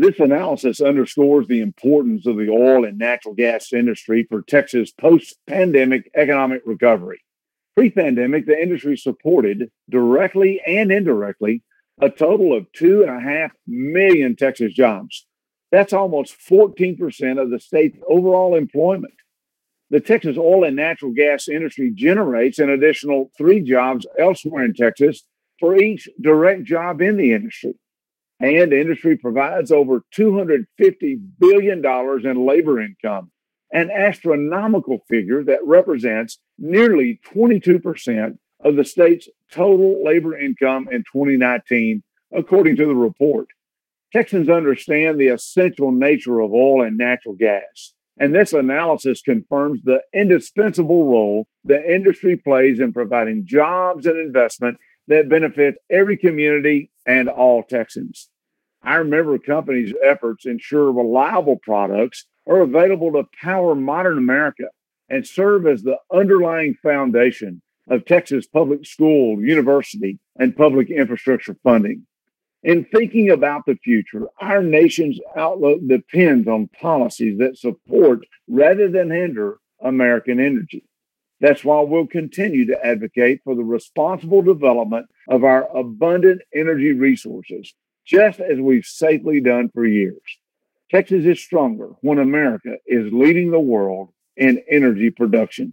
This analysis underscores the importance of the oil and natural gas industry for Texas post pandemic economic recovery. Pre pandemic, the industry supported directly and indirectly a total of two and a half million Texas jobs. That's almost 14% of the state's overall employment. The Texas oil and natural gas industry generates an additional three jobs elsewhere in Texas for each direct job in the industry. And industry provides over $250 billion in labor income, an astronomical figure that represents nearly 22% of the state's total labor income in 2019, according to the report. Texans understand the essential nature of oil and natural gas, and this analysis confirms the indispensable role the industry plays in providing jobs and investment that benefit every community and all Texans. Our member companies' efforts ensure reliable products are available to power modern America and serve as the underlying foundation of Texas public school, university, and public infrastructure funding. In thinking about the future, our nation's outlook depends on policies that support rather than hinder American energy. That's why we'll continue to advocate for the responsible development of our abundant energy resources, just as we've safely done for years. Texas is stronger when America is leading the world in energy production.